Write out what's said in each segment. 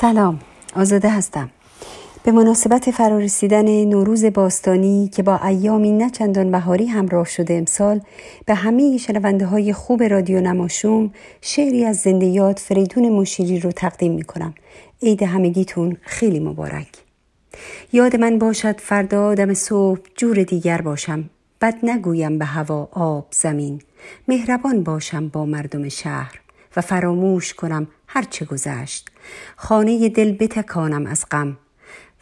سلام آزاده هستم. به مناسبت فرارسیدن نوروز باستانی که با ایامی نه چندان بهاری همراه شده امسال به همه شنونده های خوب رادیو نماشوم شعری از زنده یاد فریدون مشیری رو تقدیم می کنم عید همگیتون خیلی مبارک. یاد من باشد فردا دم صبح جور دیگر باشم بد نگویم به هوا آب زمین. مهربان باشم با مردم شهر و فراموش کنم هرچه گذشت. خانه دل بتکانم از غم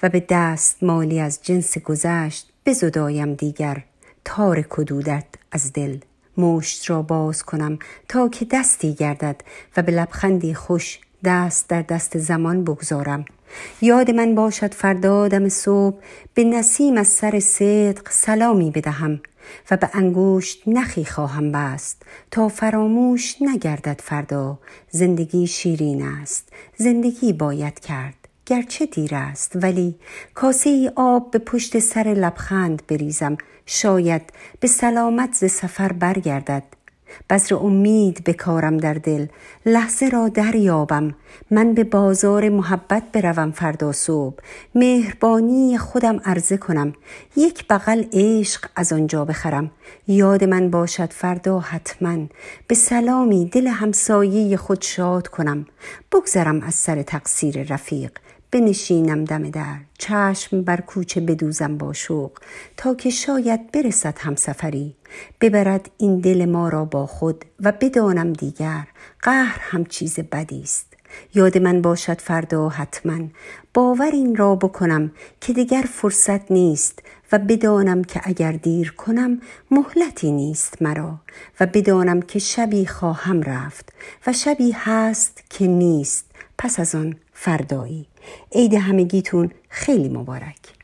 و به دست مالی از جنس گذشت بزدایم دیگر تار کدودت از دل. مشت را باز کنم تا که دستی گردد و به لبخندی خوش دست در دست زمان بگذارم. یاد من باشد فردا دم صبح به نسیم از سر صدق سلامی بدهم و به انگشت نخی خواهم بست تا فراموش نگردد فردا. زندگی شیرین است زندگی باید کرد. گرچه دیر است ولی کاسه ای آب به پشت سر لبخند بریزم. شاید به سلامت ز سفر برگردد. بذر امید بکارم در دل. لحظه را دریابم. من به بازار محبت بروم فردا صبح. مهربانی خودم عرضه کنم. یک بغل عشق از آنجا بخرم. یاد من باشد فردا حتما. به سلامی دل همسایه خود شاد کنم. بگذرم از سر تقصیر رفیق. بنشینم دم در. چشم بر کوچه بدوزم با شوق تا که شاید برسد همسفری. ببرد این دل ما را با خود و بدانم دیگر قهر هم چیز بدی است. یاد من باشد فردا حتما. باور این را بکنم که دیگر فرصت نیست و بدانم که اگر دیر کنم مهلتی نیست مرا و بدانم که شبی خواهم رفت و شبی هست که نیست پس از آن فردایی. عید همگیتون خیلی مبارک.